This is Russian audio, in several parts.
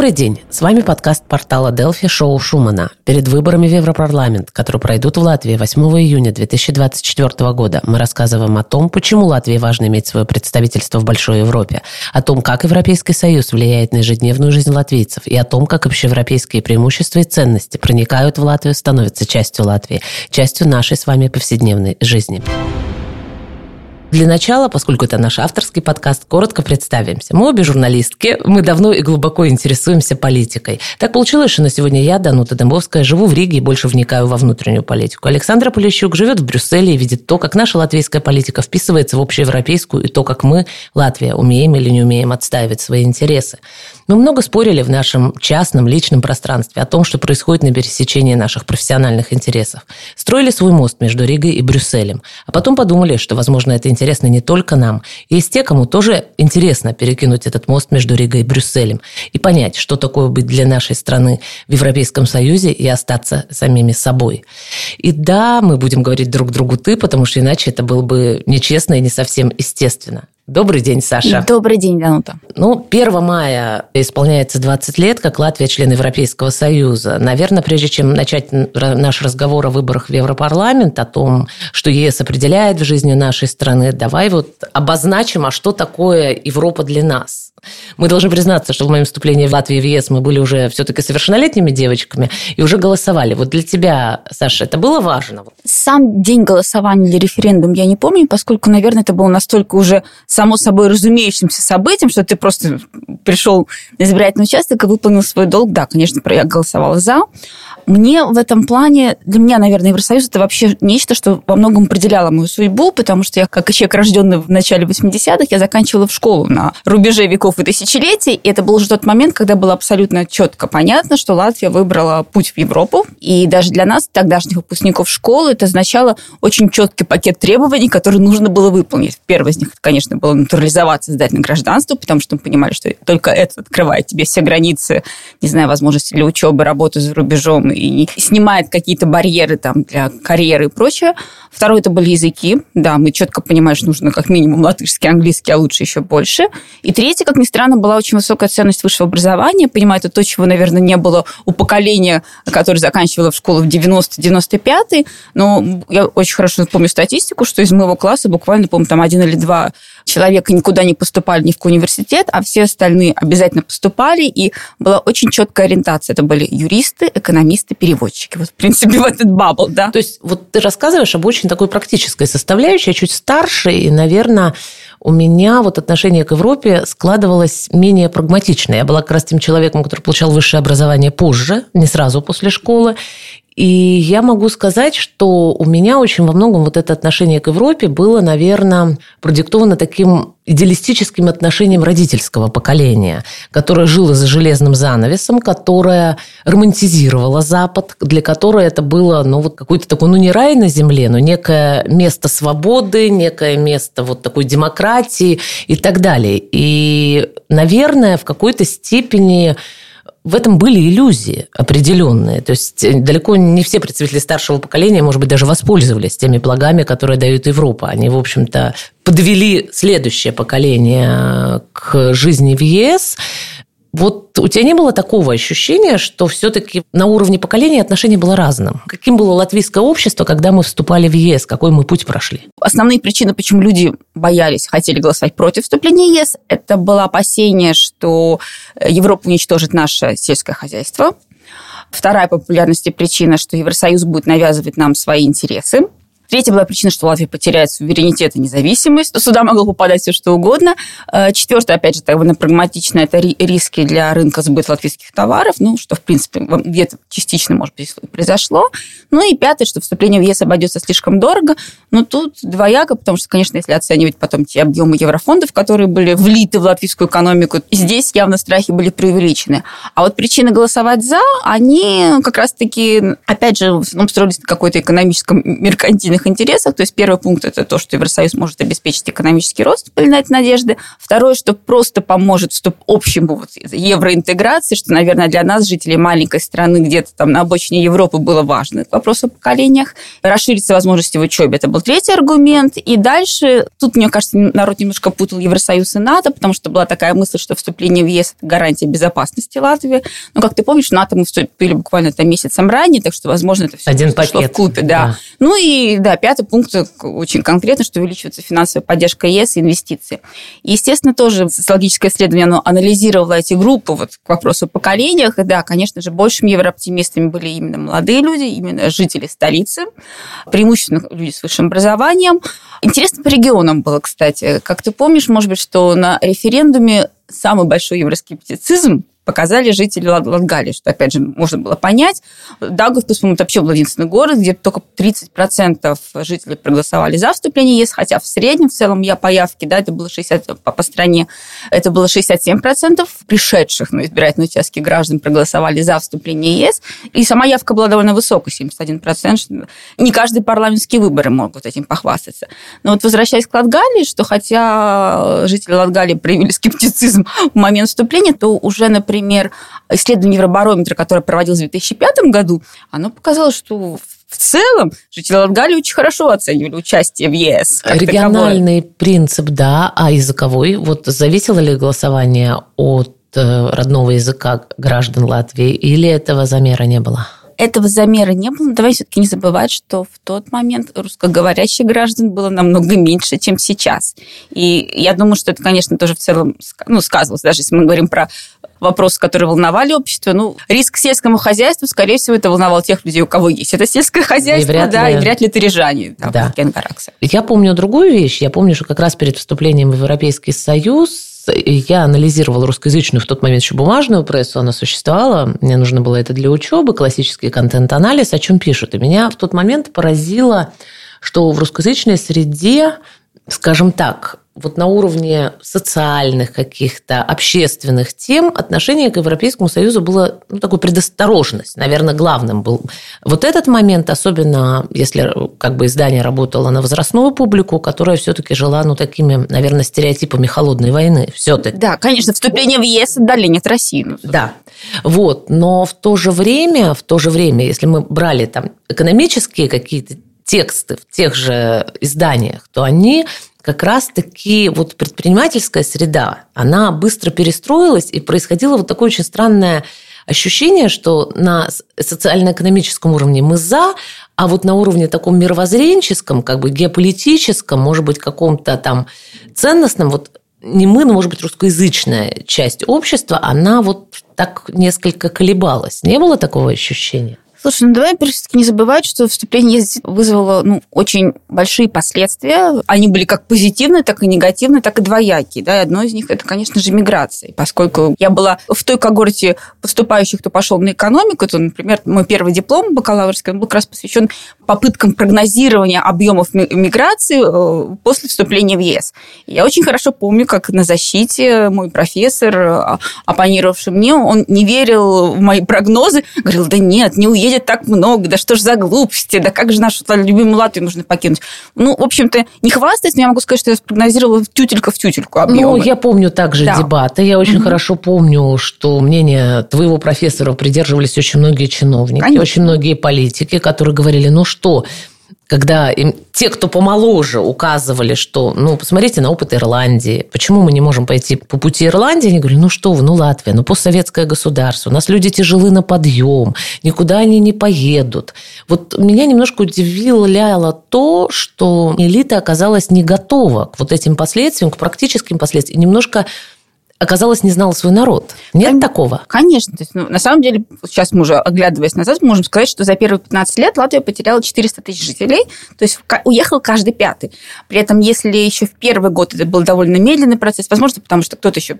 Добрый день! С вами подкаст портала Delphi «Шоу Шумана». Перед выборами в Европарламент, которые пройдут в Латвии 8 июня 2024 года, мы рассказываем о том, почему Латвии важно иметь свое представительство в Большой Европе, о том, как Европейский Союз влияет на ежедневную жизнь латвийцев и о том, как общеевропейские преимущества и ценности проникают в Латвию, становятся частью Латвии, частью нашей с вами повседневной жизни. Для начала, поскольку это наш авторский подкаст, коротко представимся. Мы обе журналистки, мы давно и глубоко интересуемся политикой. Так получилось, что на сегодня я, Данута Домбовская, живу в Риге и больше вникаю во внутреннюю политику. Александра Полищук живет в Брюсселе и видит то, как наша латвийская политика вписывается в общеевропейскую и то, как мы, Латвия, умеем или не умеем отстаивать свои интересы. Мы много спорили в нашем частном, личном пространстве о том, что происходит на пересечении наших профессиональных интересов. Строили свой мост между Ригой и Брюсселем. А потом подумали, что, возможно, это интересно не только нам. Есть те, кому тоже интересно перекинуть этот мост между Ригой и Брюсселем и понять, что такое быть для нашей страны в Европейском Союзе и остаться самими собой. И да, мы будем говорить друг другу «ты», потому что иначе это было бы нечестно и не совсем естественно. Добрый день, Саша. Добрый день, Данута. Ну, 1 мая исполняется 20 лет, как Латвия член Европейского Союза. Наверное, прежде чем начать наш разговор о выборах в Европарламент, о том, что ЕС определяет в жизни нашей страны, давай вот обозначим, а что такое Европа для нас. Мы должны признаться, что в моем вступлении в Латвию в ЕС мы были уже все-таки совершеннолетними девочками и уже голосовали. Вот для тебя, Саша, это было важно? Сам день голосования или референдум я не помню, поскольку, наверное, это было настолько уже само собой разумеющимся событием, что ты просто пришел на избирательный участок и выполнил свой долг. Да, конечно, я голосовала за. Мне в этом плане, для меня, наверное, Евросоюз это вообще нечто, что во многом определяло мою судьбу, потому что я, как человек, рожденный в начале 80-х, я заканчивала в школу на рубеже веков и тысячелетий, и это был уже тот момент, когда было абсолютно четко понятно, что Латвия выбрала путь в Европу, и даже для нас, тогдашних выпускников школы, это означало очень четкий пакет требований, которые нужно было выполнить. Первое из них, конечно, было натурализоваться, сдать на гражданство, потому что мы понимали, что только это открывает тебе все границы, не знаю, возможности для учебы, работы за рубежом и снимает какие-то барьеры там для карьеры и прочее. Второе, это были языки. Да, мы четко понимаем, что нужно как минимум латышский, английский, а лучше еще больше. И третье, как ни странно, была очень высокая ценность высшего образования. Понимаю, это то, чего, наверное, не было у поколения, которое заканчивало в школу в 90-95. Но я очень хорошо помню статистику, что из моего класса буквально, помню, там один или два человека никуда не поступали ни в какой университет, а все остальные обязательно поступали, и была очень четкая ориентация. Это были юристы, экономисты, переводчики. Вот, в принципе, в этот бабл, да. То есть вот ты рассказываешь об очень такой практической составляющей, чуть старше, и, наверное, у меня вот отношение к Европе складывалось менее прагматично. Я была как раз тем человеком, который получал высшее образование позже, не сразу после школы. И я могу сказать, что у меня очень во многом вот это отношение к Европе было, наверное, продиктовано таким идеалистическим отношением родительского поколения, которое жило за железным занавесом, которое романтизировало Запад, для которой это было ну, вот какой-то такой, ну не рай на земле, но некое место свободы, некое место вот такой демократии и так далее. И, наверное, в какой-то степени в этом были иллюзии определенные. То есть э, далеко не все представители старшего поколения, может быть, даже воспользовались теми благами, которые дает Европа. Они, в общем-то, подвели следующее поколение к жизни в ЕС. Вот у тебя не было такого ощущения, что все-таки на уровне поколения отношение было разным? Каким было латвийское общество, когда мы вступали в ЕС? Какой мы путь прошли? Основные причины, почему люди боялись, хотели голосовать против вступления в ЕС, это было опасение, что Европа уничтожит наше сельское хозяйство. Вторая популярности причина, что Евросоюз будет навязывать нам свои интересы. Третья была причина, что Латвия потеряет суверенитет и независимость. Сюда могло попадать все, что угодно. Э, Четвертое, опять же, довольно прагматично, это риски для рынка сбыта латвийских товаров, ну, что, в принципе, где-то частично, может быть, произошло. Ну и пятое, что вступление в ЕС обойдется слишком дорого. Но тут двояко, потому что, конечно, если оценивать потом те объемы еврофондов, которые были влиты в латвийскую экономику, здесь явно страхи были преувеличены. А вот причины голосовать «за», они как раз-таки, опять же, в основном строились на какой-то экономическом меркантильных совместных интересах. То есть первый пункт – это то, что Евросоюз может обеспечить экономический рост, полинать надежды. Второе, что просто поможет общему вот евроинтеграции, что, наверное, для нас, жителей маленькой страны, где-то там на обочине Европы было важно, вопрос о поколениях. Расшириться возможности в учебе – это был третий аргумент. И дальше, тут, мне кажется, народ немножко путал Евросоюз и НАТО, потому что была такая мысль, что вступление в ЕС – это гарантия безопасности Латвии. Но, как ты помнишь, в НАТО мы вступили буквально там месяцем ранее, так что, возможно, это все Один пакет. в купе. Да. да. Ну и, да, пятый пункт очень конкретно, что увеличивается финансовая поддержка ЕС и инвестиции. И, естественно, тоже социологическое исследование оно анализировало эти группы вот, к вопросу о поколениях. И да, конечно же, большими еврооптимистами были именно молодые люди, именно жители столицы, преимущественно люди с высшим образованием. Интересно по регионам было, кстати. Как ты помнишь, может быть, что на референдуме самый большой евроскептицизм показали жители Латгалии, что, опять же, можно было понять. Даугавпилс, по-моему, это вообще был город, где только 30% жителей проголосовали за вступление ЕС, хотя в среднем, в целом, я по явке, да, это было 60, по, по стране, это было 67% пришедших на избирательные участки граждан проголосовали за вступление ЕС, и сама явка была довольно высокой, 71%. Не каждый парламентские выборы могут этим похвастаться. Но вот возвращаясь к Латгалии, что хотя жители Латгалии проявили скептицизм в момент вступления, то уже, например, например, исследование Евробарометра, которое проводилось в 2005 году, оно показало, что в целом жители Латгалии очень хорошо оценивали участие в ЕС. Региональный таковой. принцип, да, а языковой? Вот зависело ли голосование от э, родного языка граждан Латвии или этого замера не было? этого замера не было. Давай все-таки не забывать, что в тот момент русскоговорящих граждан было намного меньше, чем сейчас. И я думаю, что это, конечно, тоже в целом ну, сказывалось, даже если мы говорим про вопросы, которые волновали общество. Ну, риск сельскому хозяйству, скорее всего, это волновал тех людей, у кого есть это сельское хозяйство, и вряд да, ли... и вряд ли это рижане, да, да. Я помню другую вещь. Я помню, что как раз перед вступлением в Европейский Союз я анализировала русскоязычную в тот момент еще бумажную прессу, она существовала, мне нужно было это для учебы, классический контент-анализ, о чем пишут. И меня в тот момент поразило, что в русскоязычной среде, скажем так, вот на уровне социальных каких-то, общественных тем отношение к Европейскому Союзу было ну, такой предосторожность, наверное, главным был. Вот этот момент, особенно если как бы издание работало на возрастную публику, которая все-таки жила, ну, такими, наверное, стереотипами холодной войны все-таки. Да, конечно, вступление в ЕС отдаление от России. Ну, да, вот, но в то же время, в то же время, если мы брали там экономические какие-то тексты в тех же изданиях, то они как раз-таки вот предпринимательская среда, она быстро перестроилась, и происходило вот такое очень странное ощущение, что на социально-экономическом уровне мы за, а вот на уровне таком мировоззренческом, как бы геополитическом, может быть, каком-то там ценностном, вот не мы, но, может быть, русскоязычная часть общества, она вот так несколько колебалась. Не было такого ощущения? Слушай, ну давай все-таки не забывать, что вступление вызвало ну, очень большие последствия. Они были как позитивные, так и негативные, так и двоякие. Да? И одно из них это, конечно же, миграция. Поскольку я была в той когорте поступающих, кто пошел на экономику, то, например, мой первый диплом бакалаврский был как раз посвящен попыткам прогнозирования объемов миграции э, после вступления в ЕС. Я очень хорошо помню, как на защите мой профессор, э, оппонировавший мне, он не верил в мои прогнозы, говорил, да нет, не уедет едет так много, да что ж за глупости, да как же нашу любимую Латвию нужно покинуть. Ну, в общем-то, не хвастаясь, но я могу сказать, что я спрогнозировала тютелька в тютельку объемы. Ну, я помню также да. дебаты, я очень угу. хорошо помню, что мнение твоего профессора придерживались очень многие чиновники, Конечно. очень многие политики, которые говорили, ну что, когда им, те, кто помоложе, указывали, что, ну, посмотрите на опыт Ирландии, почему мы не можем пойти по пути Ирландии, они говорили, ну что вы, ну Латвия, ну постсоветское государство, у нас люди тяжелы на подъем, никуда они не поедут. Вот меня немножко удивило то, что элита оказалась не готова к вот этим последствиям, к практическим последствиям, немножко оказалось, не знал свой народ. Нет Кон- такого? Конечно. То есть, ну, на самом деле, сейчас мы уже, оглядываясь назад, можем сказать, что за первые 15 лет Латвия потеряла 400 тысяч жителей, то есть уехал каждый пятый. При этом, если еще в первый год это был довольно медленный процесс, возможно, потому что кто-то еще,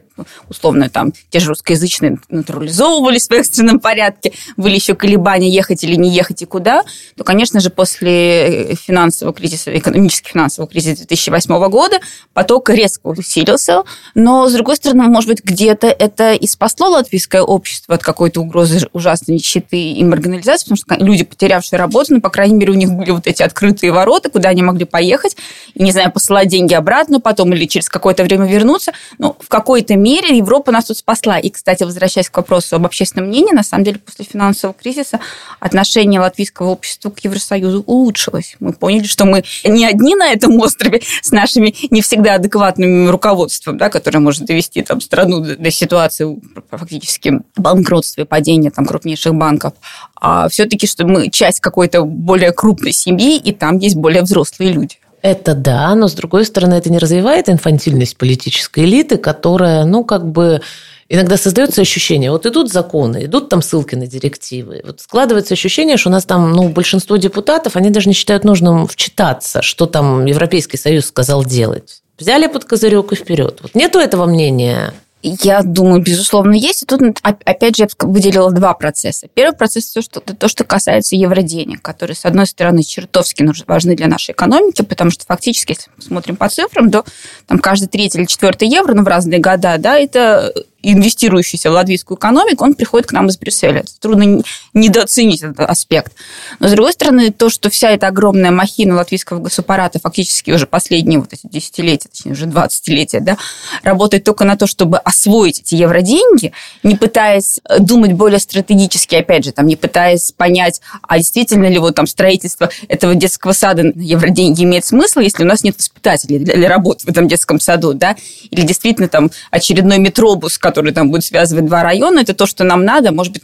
условно, там, те же русскоязычные натурализовывались в экстренном порядке, были еще колебания, ехать или не ехать и куда, то, конечно же, после финансового кризиса, экономически финансового кризиса 2008 года поток резко усилился, но, с другой стороны, может быть, где-то это и спасло латвийское общество от какой-то угрозы ужасной нищеты и маргинализации, потому что люди, потерявшие работу, ну, по крайней мере, у них были вот эти открытые ворота, куда они могли поехать, и, не знаю, посылать деньги обратно потом или через какое-то время вернуться. Но в какой-то мере Европа нас тут спасла. И, кстати, возвращаясь к вопросу об общественном мнении, на самом деле, после финансового кризиса отношение латвийского общества к Евросоюзу улучшилось. Мы поняли, что мы не одни на этом острове с нашими не всегда адекватным руководством, да, которое может довести там, страну до ситуации фактически банкротства и падения там, крупнейших банков, а все-таки, что мы часть какой-то более крупной семьи, и там есть более взрослые люди. Это да, но с другой стороны, это не развивает инфантильность политической элиты, которая, ну, как бы иногда создается ощущение, вот идут законы, идут там ссылки на директивы, вот складывается ощущение, что у нас там, ну, большинство депутатов, они даже не считают нужным вчитаться, что там Европейский Союз сказал делать. Взяли под козырек и вперед. Вот нету этого мнения я думаю, безусловно, есть. И тут, опять же, я выделила два процесса. Первый процесс – то, что, то, что касается евроденег, которые, с одной стороны, чертовски важны для нашей экономики, потому что фактически, если мы смотрим по цифрам, то там каждый третий или четвертый евро, ну, в разные года, да, это инвестирующийся в латвийскую экономику, он приходит к нам из Брюсселя. Трудно недооценить этот аспект. Но, с другой стороны, то, что вся эта огромная махина латвийского госаппарата фактически уже последние вот эти десятилетия, точнее, уже двадцатилетия, да, работает только на то, чтобы освоить эти евроденьги, не пытаясь думать более стратегически, опять же, там, не пытаясь понять, а действительно ли вот там строительство этого детского сада на евроденьги имеет смысл, если у нас нет воспитателей для, для работы в этом детском саду, да, или действительно там очередной метробус, который там будет связывать два района, это то, что нам надо, может быть,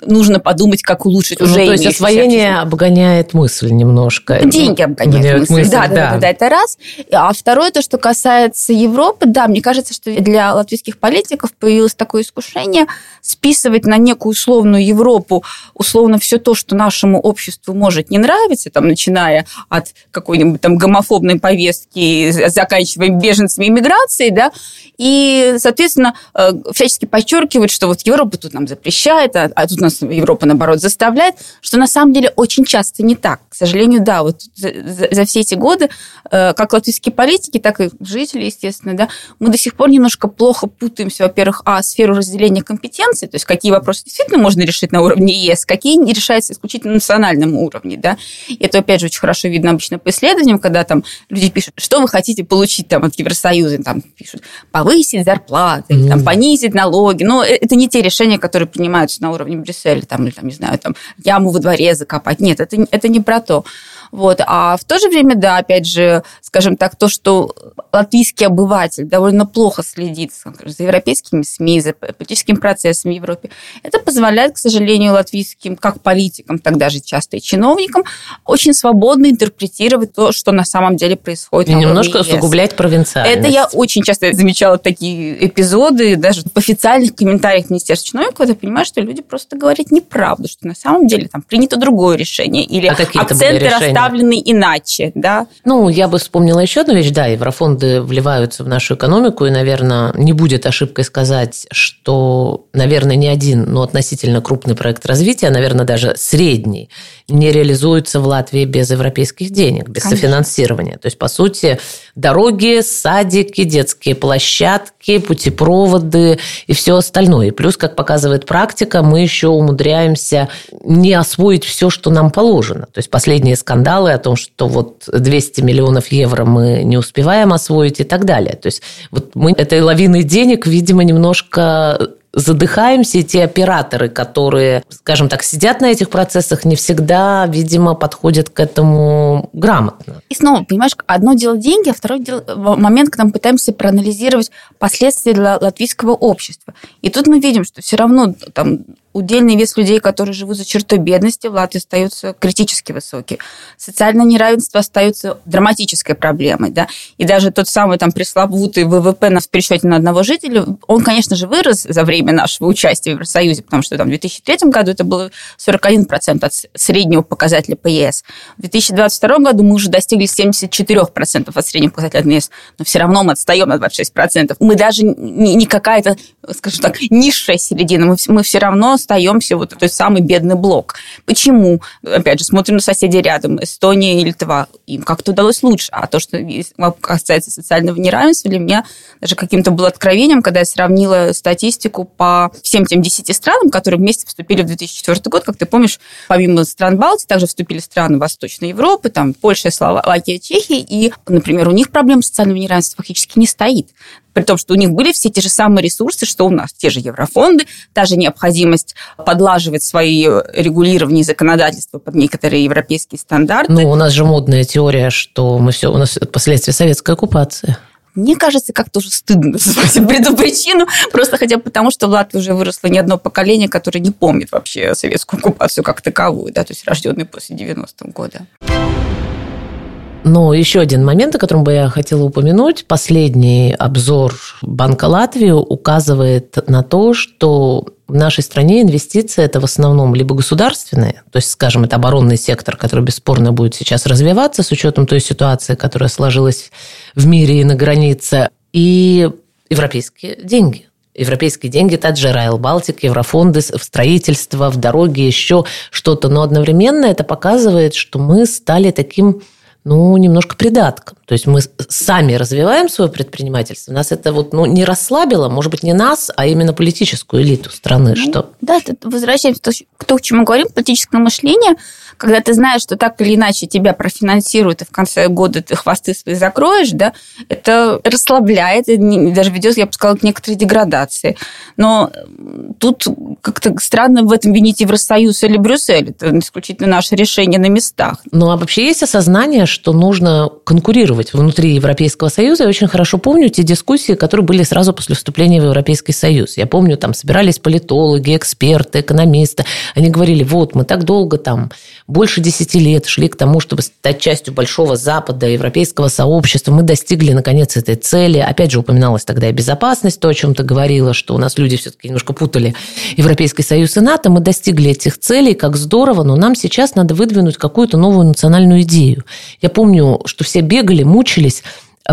нужно подумать, как улучшить уже ну, То есть освоение обгоняет мысль немножко. Деньги обгоняют мысль. мысль. Да, да, да, да, это раз. А второе, то, что касается Европы, да, мне кажется, что для латвийских политиков появилось такое искушение списывать на некую условную Европу условно все то, что нашему обществу может не нравиться, там, начиная от какой-нибудь там гомофобной повестки, заканчивая беженцами и миграцией, да, и, соответственно, э, всячески подчеркивать, что вот Европа тут нам запрещает, а, а тут нас Европа, наоборот, заставляет, что на самом деле очень часто не так. К сожалению, да, вот за, за все эти годы, э, как латвийские политики, так и жители, естественно, да, мы до сих пор немножко плохо путаемся, во-первых, а сферу разделения компетенций, то есть какие вопросы действительно можно решить на уровне ЕС, какие не решаются исключительно на национальном уровне, да. И это, опять же, очень хорошо видно обычно по исследованиям, когда там люди пишут, что вы хотите получить там от Евросоюза, там пишут, повысить зарплаты, mm. там, понизить налоги, но э, это не те решения, которые принимаются на уровне Брюсселя, там, или, там, не знаю, там, яму во дворе закопать. Нет, это, это не про то. Вот. А в то же время, да, опять же, скажем так, то, что латвийский обыватель довольно плохо следит за европейскими СМИ, за политическим процессом в Европе, это позволяет, к сожалению, латвийским, как политикам, тогда же часто и чиновникам, очень свободно интерпретировать то, что на самом деле происходит. И немножко усугублять провинциальность. Это я очень часто замечала такие эпизоды, даже в официальных комментариях Министерства чиновников, я понимаю, что люди просто говорят неправду, что на самом деле там принято другое решение, или а акценты расставлены иначе, да. Ну, я бы вспомнила еще одну вещь, да, еврофонды вливаются в нашу экономику, и, наверное, не будет ошибкой сказать, что, наверное, не один, но относительно крупный проект развития, наверное, даже средний, не реализуется в Латвии без европейских денег, без Конечно. софинансирования. То есть, по сути, дороги, садики, детские площадки, путепроводы и все остальное. И плюс, как показывает практика, мы еще умудряемся не освоить все, что нам положено. То есть, последние скандалы о том, что вот 200 миллионов евро мы не успеваем освоить и так далее. То есть, вот мы этой лавиной денег, видимо, немножко задыхаемся, и те операторы, которые, скажем так, сидят на этих процессах, не всегда, видимо, подходят к этому грамотно. И снова, понимаешь, одно дело деньги, а второй дело момент, когда мы пытаемся проанализировать последствия для латвийского общества. И тут мы видим, что все равно там удельный вес людей, которые живут за чертой бедности в Латвии, остается критически высокий. Социальное неравенство остается драматической проблемой. Да? И даже тот самый там пресловутый ВВП на пересчете на одного жителя, он, конечно же, вырос за время нашего участия в Евросоюзе, потому что там, в 2003 году это было 41% от среднего показателя по ЕС. В 2022 году мы уже достигли 74% от среднего показателя от ЕС, но все равно мы отстаем на 26%. Мы даже не, какая-то, скажем так, низшая середина, мы все равно остаемся вот этот самый бедный блок. Почему? Опять же, смотрим на соседей рядом, Эстония и Литва. им как-то удалось лучше. А то, что касается социального неравенства, для меня даже каким-то было откровением, когда я сравнила статистику по всем тем 10 странам, которые вместе вступили в 2004 год. Как ты помнишь, помимо стран Балтии, также вступили страны Восточной Европы, там Польша, Словакия, Чехия, и, например, у них проблем социального неравенства фактически не стоит при том, что у них были все те же самые ресурсы, что у нас, те же еврофонды, та же необходимость подлаживать свои регулирования и законодательства под некоторые европейские стандарты. Ну, у нас же модная теория, что мы все, у нас последствия советской оккупации. Мне кажется, как-то уже стыдно называть эту причину, просто хотя бы потому, что в Латвии уже выросло не одно поколение, которое не помнит вообще советскую оккупацию как таковую, да, то есть рожденные после 90-го года. Но еще один момент, о котором бы я хотела упомянуть. Последний обзор Банка Латвии указывает на то, что в нашей стране инвестиции это в основном либо государственные, то есть, скажем, это оборонный сектор, который бесспорно будет сейчас развиваться с учетом той ситуации, которая сложилась в мире и на границе, и европейские деньги. Европейские деньги, также Райл Балтик, еврофонды в строительство, в дороги, еще что-то. Но одновременно это показывает, что мы стали таким ну, немножко придатком. То есть мы сами развиваем свое предпринимательство. Нас это вот ну, не расслабило, может быть, не нас, а именно политическую элиту страны. Ну, что? Да, возвращаемся к тому, к чему мы говорим, политическое мышление – когда ты знаешь, что так или иначе тебя профинансируют, и в конце года ты хвосты свои закроешь, да, это расслабляет, и даже ведет, я бы сказала, к некоторой деградации. Но тут как-то странно в этом винить Евросоюз или Брюссель. Это исключительно наше решение на местах. Ну, а вообще есть осознание, что нужно конкурировать внутри Европейского Союза. Я очень хорошо помню те дискуссии, которые были сразу после вступления в Европейский Союз. Я помню, там собирались политологи, эксперты, экономисты. Они говорили, вот, мы так долго там больше десяти лет шли к тому, чтобы стать частью Большого Запада, европейского сообщества. Мы достигли, наконец, этой цели. Опять же, упоминалась тогда и безопасность, то, о чем ты говорила, что у нас люди все-таки немножко путали Европейский Союз и НАТО. Мы достигли этих целей, как здорово, но нам сейчас надо выдвинуть какую-то новую национальную идею. Я помню, что все бегали, мучились,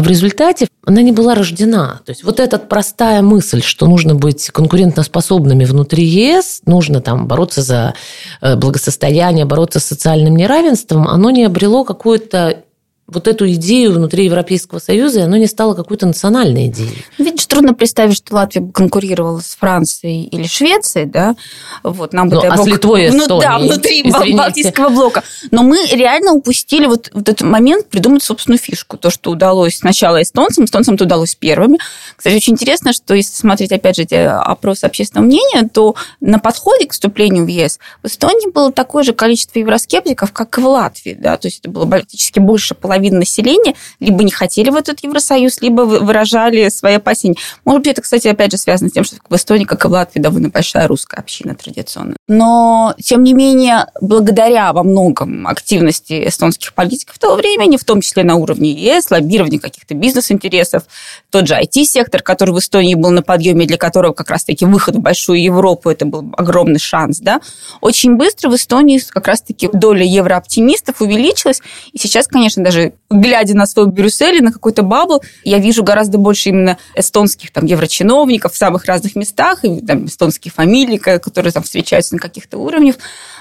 в результате она не была рождена. То есть вот эта простая мысль, что нужно быть конкурентоспособными внутри ЕС, нужно там бороться за э, благосостояние, бороться с социальным неравенством, оно не обрело какую-то вот эту идею внутри Европейского Союза, и оно не стало какой-то национальной идеей. Видишь, трудно представить, что Латвия бы конкурировала с Францией или Швецией, да? Вот, нам бы ну, а с Литвой ну, да, внутри извините. Балтийского блока. Но мы реально упустили вот, вот этот момент придумать собственную фишку. То, что удалось сначала эстонцам, эстонцам это удалось первыми. Кстати, очень интересно, что если смотреть, опять же, эти опросы общественного мнения, то на подходе к вступлению в ЕС в Эстонии было такое же количество евроскептиков, как и в Латвии, да? То есть это было практически больше половины половина населения либо не хотели в этот Евросоюз, либо выражали свои опасения. Может быть, это, кстати, опять же связано с тем, что в Эстонии, как и в Латвии, довольно большая русская община традиционная. Но, тем не менее, благодаря во многом активности эстонских политиков того времени, в том числе на уровне ЕС, лоббирования каких-то бизнес-интересов, тот же IT-сектор, который в Эстонии был на подъеме, для которого как раз-таки выход в большую Европу, это был огромный шанс, да, очень быстро в Эстонии как раз-таки доля еврооптимистов увеличилась, и сейчас, конечно, даже глядя на свой Брюссель, на какой-то бабл, я вижу гораздо больше именно эстонских там еврочиновников в самых разных местах, и там эстонские фамилии, которые там встречаются на каких-то уровнях.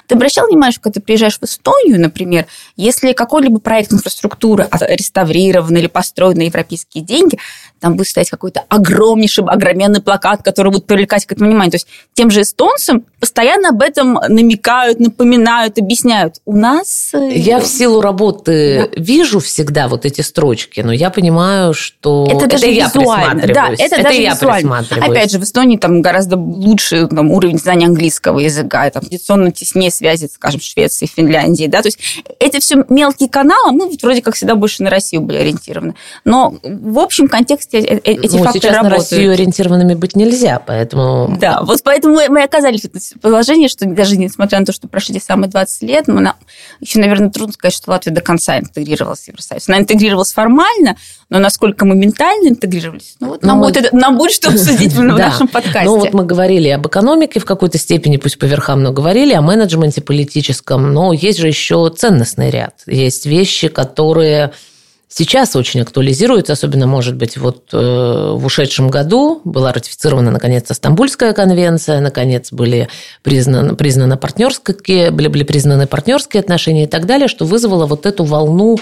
Ты обращал внимание, что когда ты приезжаешь в Эстонию, например, если какой-либо проект инфраструктуры реставрирован или построен на европейские деньги, там будет стоять какой-то огромнейший, огроменный плакат, который будет привлекать к этому внимание. То есть тем же эстонцам постоянно об этом намекают, напоминают, объясняют. У нас... Э, я в силу работы да. вижу всегда вот эти строчки, но я понимаю, что это, даже это я присматриваюсь. Да, это, это даже я визуально. Опять же, в Эстонии там гораздо лучше там, уровень знания английского языка, там традиционно теснее связи, скажем, Швеции, Финляндии, да, то есть это все мелкие каналы, мы вроде как всегда больше на Россию были ориентированы. Но в общем контексте э, э, эти ну, факторы сейчас работают. на Россию ориентированными быть нельзя, поэтому... Да, вот поэтому мы оказались в положении, что даже несмотря на то, что прошли самые 20 лет, мы на... еще, наверное, трудно сказать, что Латвия до конца интегрировалась в Евросоюз. Она интегрировалась формально, но насколько мы ментально интегрировались, ну, вот ну, нам, мы... будет, нам будет что обсудить в нашем подкасте. Ну, вот мы говорили об экономике в какой-то степени, пусть по верхам, но говорили о менеджменте политическом, но есть же еще ценностный ряд. Есть вещи, которые сейчас очень актуализируются, особенно, может быть, вот э, в ушедшем году была ратифицирована, наконец, Стамбульская конвенция, наконец, были признаны, признаны партнерские, были, были признаны партнерские отношения и так далее, что вызвало вот эту волну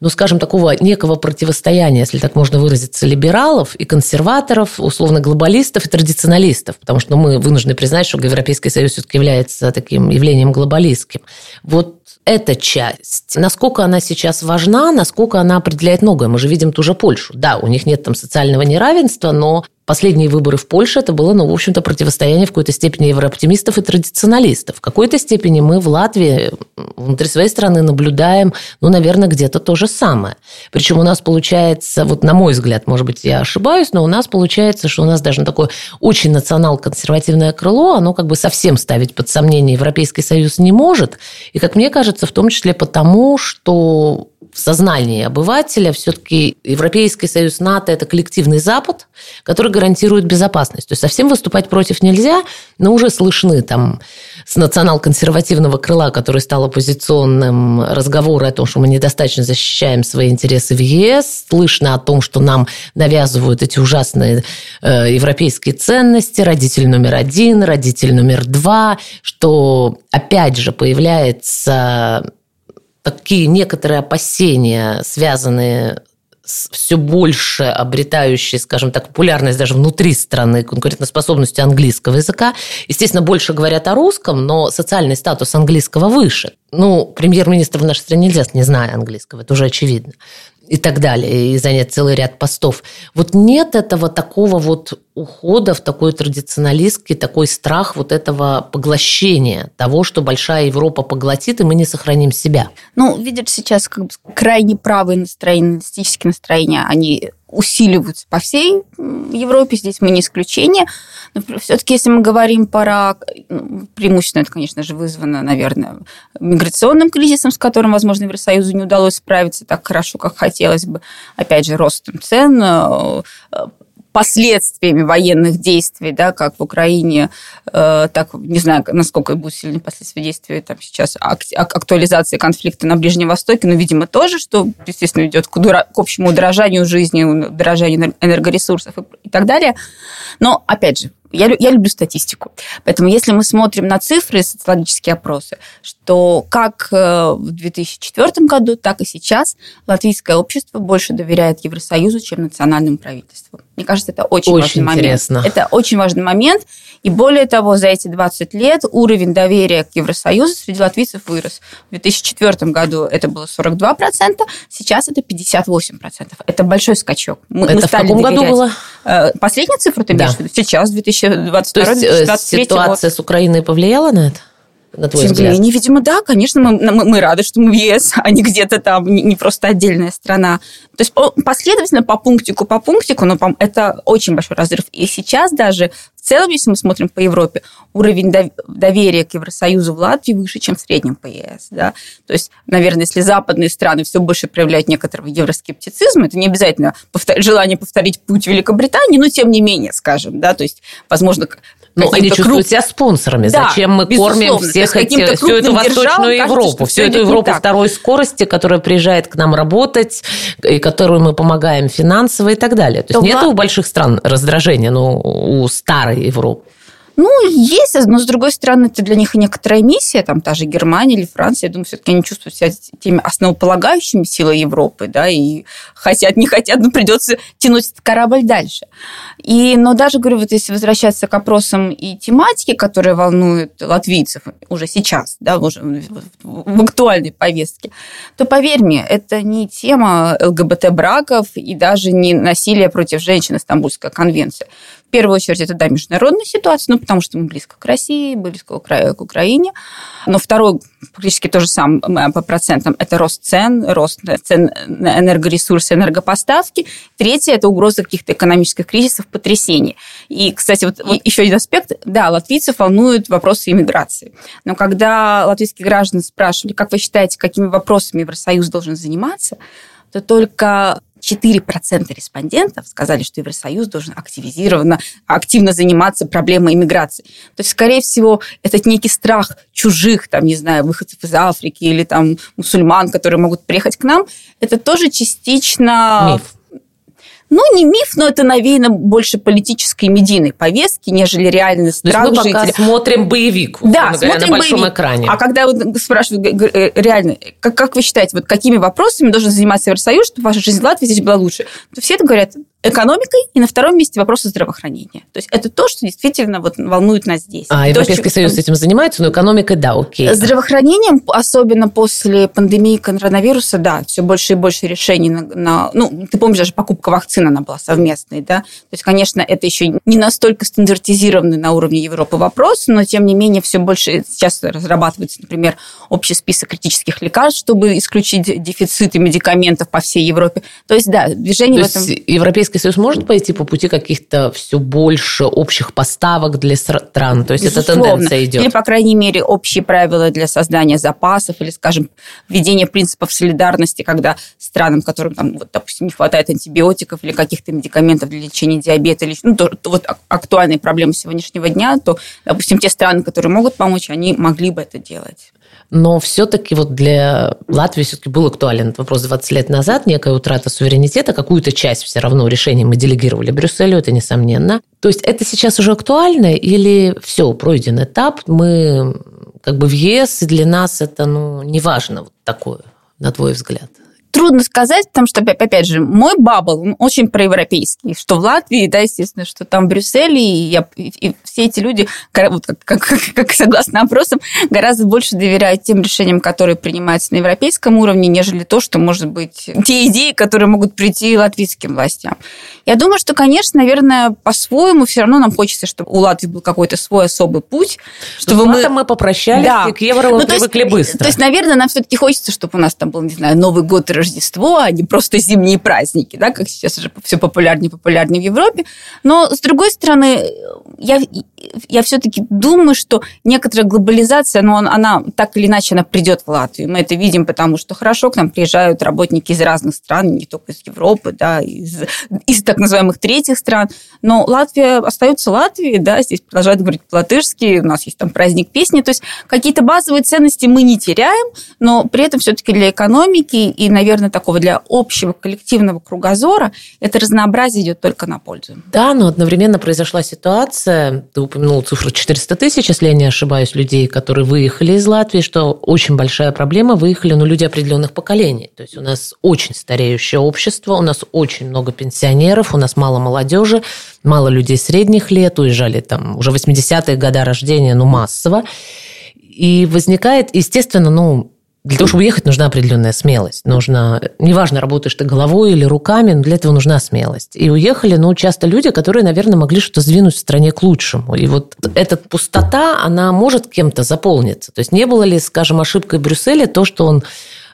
ну, скажем, такого некого противостояния, если так можно выразиться, либералов и консерваторов, условно глобалистов и традиционалистов, потому что ну, мы вынуждены признать, что Европейский Союз все-таки является таким явлением глобалистским. Вот эта часть, насколько она сейчас важна, насколько она определяет многое. Мы же видим ту же Польшу. Да, у них нет там социального неравенства, но последние выборы в Польше это было, ну, в общем-то, противостояние в какой-то степени еврооптимистов и традиционалистов. В какой-то степени мы в Латвии внутри своей страны наблюдаем, ну, наверное, где-то то же самое. Причем у нас получается, вот на мой взгляд, может быть, я ошибаюсь, но у нас получается, что у нас даже такое очень национал-консервативное крыло, оно как бы совсем ставить под сомнение Европейский Союз не может. И, как мне кажется, в том числе потому, что в сознании обывателя все-таки Европейский Союз НАТО – это коллективный Запад, который гарантирует безопасность. То есть совсем выступать против нельзя, но уже слышны там с национал-консервативного крыла, который стал оппозиционным, разговоры о том, что мы недостаточно защищаем свои интересы в ЕС, слышно о том, что нам навязывают эти ужасные э, европейские ценности, родитель номер один, родитель номер два, что опять же появляется такие некоторые опасения, связанные с все больше обретающей, скажем так, популярность даже внутри страны конкурентоспособностью английского языка. Естественно, больше говорят о русском, но социальный статус английского выше. Ну, премьер-министр в нашей стране нельзя, не зная английского, это уже очевидно и так далее, и занять целый ряд постов. Вот нет этого такого вот ухода в такой традиционалистский, такой страх вот этого поглощения, того, что большая Европа поглотит, и мы не сохраним себя. Ну, видишь, сейчас как бы крайне правые настроения, националистические настроения, они усиливаются по всей Европе, здесь мы не исключение. Но все-таки, если мы говорим про... Ну, преимущественно это, конечно же, вызвано, наверное, миграционным кризисом, с которым, возможно, Евросоюзу не удалось справиться так хорошо, как хотелось бы. Опять же, ростом цен, э, последствиями военных действий, да, как в Украине, э, так, не знаю, насколько будут сильные последствия действий там сейчас, ак- актуализации конфликта на Ближнем Востоке, но, видимо, тоже, что, естественно, ведет к, дура- к общему удорожанию жизни, удорожанию энергоресурсов и, и так далее. Но, опять же, я, я люблю статистику. Поэтому если мы смотрим на цифры, социологические опросы, что как э, в 2004 году, так и сейчас латвийское общество больше доверяет Евросоюзу, чем национальному правительству. Мне кажется, это очень, очень важный интересно. момент. Это очень важный момент. И более того, за эти 20 лет уровень доверия к Евросоюзу среди латвийцев вырос. В 2004 году это было 42%, сейчас это 58%. Это большой скачок. Мы, это мы стали в каком доверять. году было? Э, последняя цифра ты имеешь да. в виду? Сейчас, 2022 То есть 2023 ситуация год. с Украиной повлияла на это? На твой Тем взгляд? Менее, видимо, да, конечно, мы, мы, мы рады, что мы в ЕС, а не где-то там, не, не просто отдельная страна. То есть последовательно по пунктику, по пунктику, но это очень большой разрыв. И сейчас даже в целом, если мы смотрим по Европе, уровень доверия к Евросоюзу в Латвии выше, чем в среднем по ЕС. Да? То есть, наверное, если западные страны все больше проявляют некоторого евроскептицизма, это не обязательно повтор... желание повторить путь Великобритании, но тем не менее, скажем, да, то есть, возможно, ну, они чувствуют круп... себя спонсорами. Да, Зачем мы кормим всех эти, всю эту Восточную Европу, кажется, всю эту Европу второй скорости, которая приезжает к нам работать, и которую мы помогаем финансово и так далее. То, То есть нет у больших стран раздражения, но у старой Европы. Ну, есть, но с другой стороны, это для них и некоторая миссия, там та же Германия или Франция, я думаю, все-таки они чувствуют себя теми основополагающими силой Европы, да, и хотят, не хотят, но придется тянуть этот корабль дальше. И, но даже, говорю, вот если возвращаться к опросам и тематике, которые волнуют латвийцев уже сейчас, да, уже в актуальной повестке, то, поверь мне, это не тема ЛГБТ-браков и даже не насилие против женщин, Стамбульская конвенция. В первую очередь, это, да, международная ситуация, ну, потому что мы близко к России, близко к Украине. Но второй, практически то же самое по процентам, это рост цен, рост цен на энергоресурсы, энергопоставки. Третье – это угроза каких-то экономических кризисов, потрясений. И, кстати, вот еще один аспект. Да, латвийцев волнуют вопросы иммиграции. Но когда латвийские граждане спрашивали, как вы считаете, какими вопросами Евросоюз должен заниматься, то только 4% респондентов сказали, что Евросоюз должен активизированно, активно заниматься проблемой иммиграции. То есть, скорее всего, этот некий страх чужих, там, не знаю, выходцев из Африки или там мусульман, которые могут приехать к нам, это тоже частично... Миф ну, не миф, но это навеяно больше политической медийной повестки, нежели То есть мы пока жителя. смотрим боевик, Да, говоря, смотрим на большом боевик. экране. А когда вот спрашивают э, реально, как, как вы считаете, вот какими вопросами должен заниматься Евросоюз, чтобы ваша жизнь в Латвии здесь была лучше? То все это говорят экономикой, и на втором месте вопросы здравоохранения. То есть это то, что действительно вот волнует нас здесь. А То, Европейский что- Союз этим занимается, но экономикой, да, окей. Здравоохранением, особенно после пандемии коронавируса, да, все больше и больше решений на, на- ну, ты помнишь, даже покупка вакцины, она была совместной, да, то есть, конечно, это еще не настолько стандартизированный на уровне Европы вопрос, но, тем не менее, все больше сейчас разрабатывается, например, общий список критических лекарств, чтобы исключить дефициты медикаментов по всей Европе. То есть, да, движение То в этом... есть Европейский Союз может пойти по пути каких-то все больше общих поставок для стран? То есть эта Безусловно. тенденция идет? Или, по крайней мере, общие правила для создания запасов, или, скажем, введение принципов солидарности, когда странам, которым, там, вот, допустим, не хватает антибиотиков или каких-то медикаментов для лечения диабета, или ну, то, то вот ак- актуальные проблемы сегодняшнего дня, то, допустим, те страны, которые могут помочь, они могли бы это делать. Но все-таки вот для Латвии все-таки был актуален этот вопрос 20 лет назад, некая утрата суверенитета, какую-то часть все равно решений мы делегировали Брюсселю, это несомненно. То есть это сейчас уже актуально или все, пройден этап, мы как бы в ЕС, и для нас это ну, не важно вот такое, на твой взгляд? Трудно сказать, потому что, опять же, мой бабл, он очень проевропейский, что в Латвии, да, естественно, что там в Брюсселе, и, я, и, и все эти люди, вот как, как, как, как согласно опросам, гораздо больше доверяют тем решениям, которые принимаются на европейском уровне, нежели то, что, может быть, те идеи, которые могут прийти латвийским властям. Я думаю, что, конечно, наверное, по-своему все равно нам хочется, чтобы у Латвии был какой-то свой особый путь, чтобы мы... Мы попрощались, Да. и к евро мы Ну, то есть- привыкли быстро. То есть, наверное, нам все-таки хочется, чтобы у нас там был, не знаю, Новый год и Рождество, а не просто зимние праздники, да, как сейчас уже все популярнее и популярнее в Европе. Но, с другой стороны, я, я все-таки думаю, что некоторая глобализация, ну, она, она так или иначе, она придет в Латвию. Мы это видим, потому что хорошо к нам приезжают работники из разных стран, не только из Европы, да, из, из так называемых третьих стран. Но Латвия остается Латвией, да, здесь продолжают говорить по-латышски, у нас есть там праздник песни, то есть какие-то базовые ценности мы не теряем, но при этом все-таки для экономики и, наверное, такого для общего коллективного кругозора это разнообразие идет только на пользу. Да, но одновременно произошла ситуация, ты упомянул цифру 400 тысяч, если я не ошибаюсь, людей, которые выехали из Латвии, что очень большая проблема, выехали, ну, люди определенных поколений. То есть у нас очень стареющее общество, у нас очень много пенсионеров, у нас мало молодежи, мало людей средних лет, уезжали там уже 80-е года рождения, ну, массово. И возникает, естественно, ну, для того, чтобы уехать, нужна определенная смелость. Нужно, неважно, работаешь ты головой или руками, но для этого нужна смелость. И уехали, ну, часто люди, которые, наверное, могли что-то сдвинуть в стране к лучшему. И вот эта пустота, она может кем-то заполниться. То есть не было ли, скажем, ошибкой Брюсселя то, что он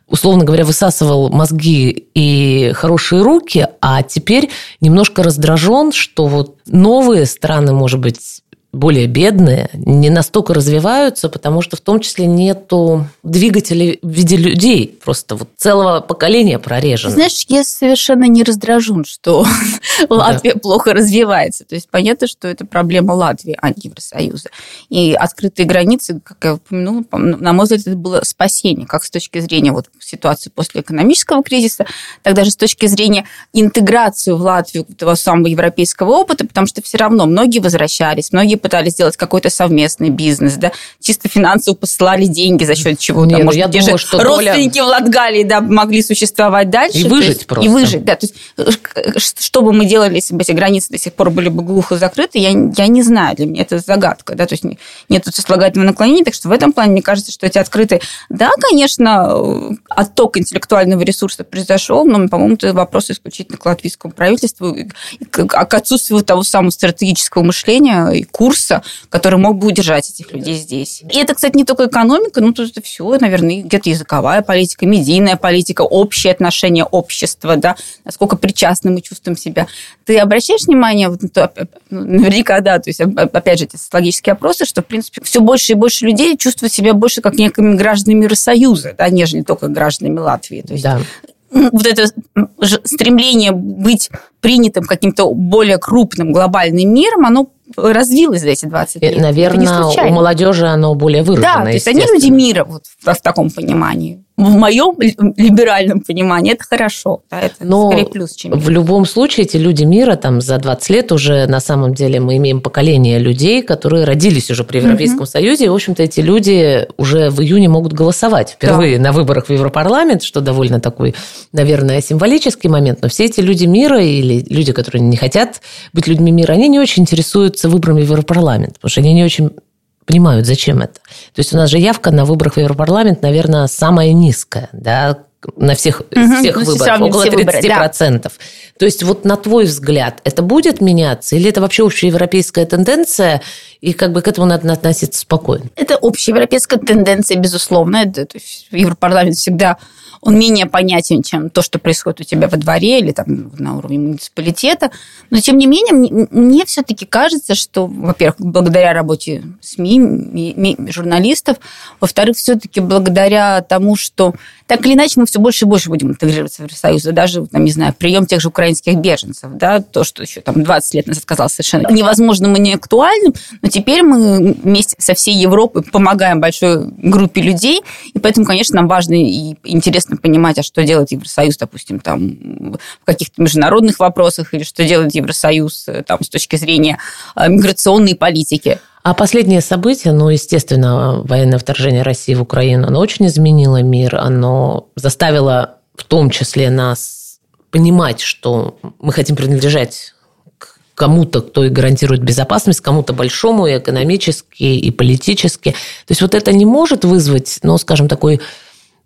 условно говоря, высасывал мозги и хорошие руки, а теперь немножко раздражен, что вот новые страны, может быть, более бедные, не настолько развиваются, потому что в том числе нету двигателей в виде людей. Просто вот целого поколения прорежено. Знаешь, я совершенно не раздражен, что Латвия плохо развивается. То есть понятно, что это проблема Латвии, а не Евросоюза. И открытые границы, как я упомянула, на мой взгляд, это было спасение, как с точки зрения вот ситуации после экономического кризиса, так даже с точки зрения интеграции в Латвию этого самого европейского опыта, потому что все равно многие возвращались, многие пытались сделать какой-то совместный бизнес, да, чисто финансово посылали деньги, за счет чего Не, там, ну может я те думаю, же что доля- родственники в Латгалии да, могли существовать дальше. И выжить есть- просто. И выжить, да. То есть, э, что бы мы делали, если бы эти границы до сих пор были бы глухо закрыты, я, я не знаю, для меня это загадка, да, то есть нет сослагательного наклонения, так что в этом плане мне кажется, что эти открытые... Да, конечно, э, отток интеллектуального ресурса произошел, но, по-моему, это вопрос исключительно к латвийскому правительству, к- к отсутствию того самого стратегического мышления и курса, который мог бы удержать этих людей здесь. И это, кстати, не только экономика, ну, тут это все, наверное, где-то языковая политика, медийная политика, общее отношение общества, да, насколько причастны мы чувствуем себя. Ты обращаешь внимание, вот, на то, ну, наверняка, да, то есть, оп- оп- опять же, эти социологические опросы, что, в принципе, все больше и больше людей чувствуют себя больше как некими гражданами Евросоюза, да, нежели только гражданами Латвии. То есть, Да. вот это стремление быть принятым каким-то более крупным глобальным миром, оно развилось за эти 20 лет. И, наверное, у молодежи оно более выражено. Да, то есть они люди мира вот, в, в таком понимании. В моем либеральном понимании это хорошо. Да, это Но скорее плюс, чем минус. В любом случае, эти люди мира там за 20 лет уже на самом деле мы имеем поколение людей, которые родились уже при Европейском угу. Союзе. И, в общем-то, эти люди уже в июне могут голосовать впервые да. на выборах в Европарламент, что довольно такой, наверное, символический момент. Но все эти люди мира или люди, которые не хотят быть людьми мира, они не очень интересуются выборами в Европарламент, потому что они не очень понимают, зачем это. То есть у нас же явка на выборах в Европарламент, наверное, самая низкая, да, на всех, угу, всех выборах, около 30%. Выборы, да. То есть вот на твой взгляд, это будет меняться или это вообще общеевропейская тенденция, и как бы к этому надо относиться спокойно? Это общеевропейская тенденция, безусловно. Это, то есть Европарламент всегда он менее понятен, чем то, что происходит у тебя во дворе или там на уровне муниципалитета. Но, тем не менее, мне, мне все-таки кажется, что, во-первых, благодаря работе СМИ, журналистов, во-вторых, все-таки благодаря тому, что так или иначе мы все больше и больше будем интегрироваться в Евросоюз. Даже, там, не знаю, прием тех же украинских беженцев, да, то, что еще там 20 лет назад казалось совершенно невозможным и неактуальным, но теперь мы вместе со всей Европой помогаем большой группе людей, и поэтому, конечно, нам важно и интересно понимать, а что делает Евросоюз, допустим, там, в каких-то международных вопросах, или что делает Евросоюз э, там, с точки зрения э, миграционной политики. А последнее событие, ну, естественно, военное вторжение России в Украину, оно очень изменило мир, оно заставило в том числе нас понимать, что мы хотим принадлежать кому-то, кто и гарантирует безопасность, кому-то большому и экономически, и политически. То есть вот это не может вызвать, ну, скажем, такой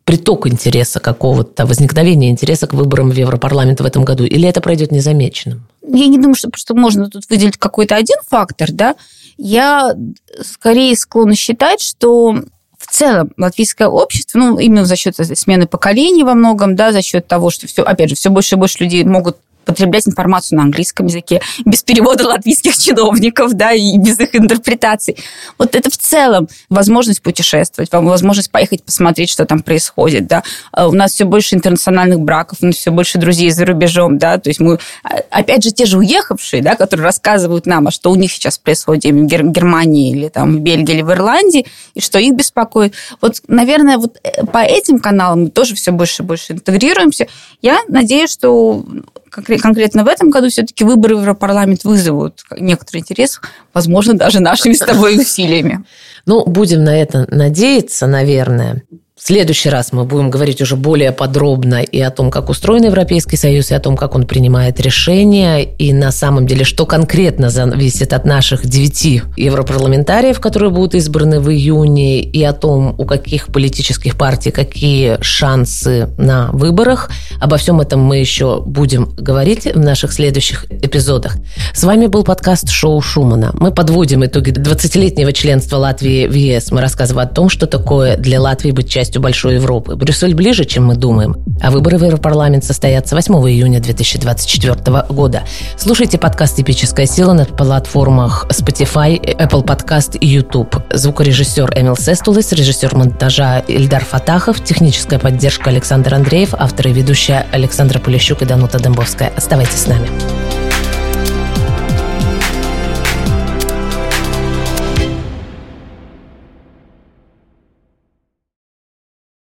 приток интереса какого-то, возникновение интереса к выборам в Европарламент в этом году? Или это пройдет незамеченным? Я не думаю, что, что можно тут выделить какой-то один фактор, да. Я скорее склонна считать, что в целом латвийское общество, ну, именно за счет смены поколений во многом, да, за счет того, что все, опять же, все больше и больше людей могут потреблять информацию на английском языке, без перевода латвийских чиновников, да, и без их интерпретаций. Вот это в целом возможность путешествовать, возможность поехать посмотреть, что там происходит, да. А у нас все больше интернациональных браков, у нас все больше друзей за рубежом, да, то есть мы, а, опять же, те же уехавшие, да, которые рассказывают нам, а что у них сейчас происходит в Германии или там в Бельгии или в Ирландии, и что их беспокоит. Вот, наверное, вот э, по этим каналам мы тоже все больше и больше интегрируемся. Я надеюсь, что конкретно в этом году все-таки выборы в Европарламент вызовут некоторый интерес, возможно, даже нашими с тобой усилиями. Ну, будем на это надеяться, наверное. В следующий раз мы будем говорить уже более подробно и о том, как устроен Европейский Союз, и о том, как он принимает решения, и на самом деле, что конкретно зависит от наших девяти европарламентариев, которые будут избраны в июне, и о том, у каких политических партий какие шансы на выборах. Обо всем этом мы еще будем говорить в наших следующих эпизодах. С вами был подкаст «Шоу Шумана». Мы подводим итоги 20-летнего членства Латвии в ЕС. Мы рассказываем о том, что такое для Латвии быть частью частью большой Европы. Брюссель ближе, чем мы думаем. А выборы в Европарламент состоятся 8 июня 2024 года. Слушайте подкаст «Типическая сила» на платформах Spotify, Apple Podcast и YouTube. Звукорежиссер Эмил Сестулис, режиссер монтажа Ильдар Фатахов, техническая поддержка Александр Андреев, автор и ведущая Александра Полищук и Данута Дембовская. Оставайтесь с нами.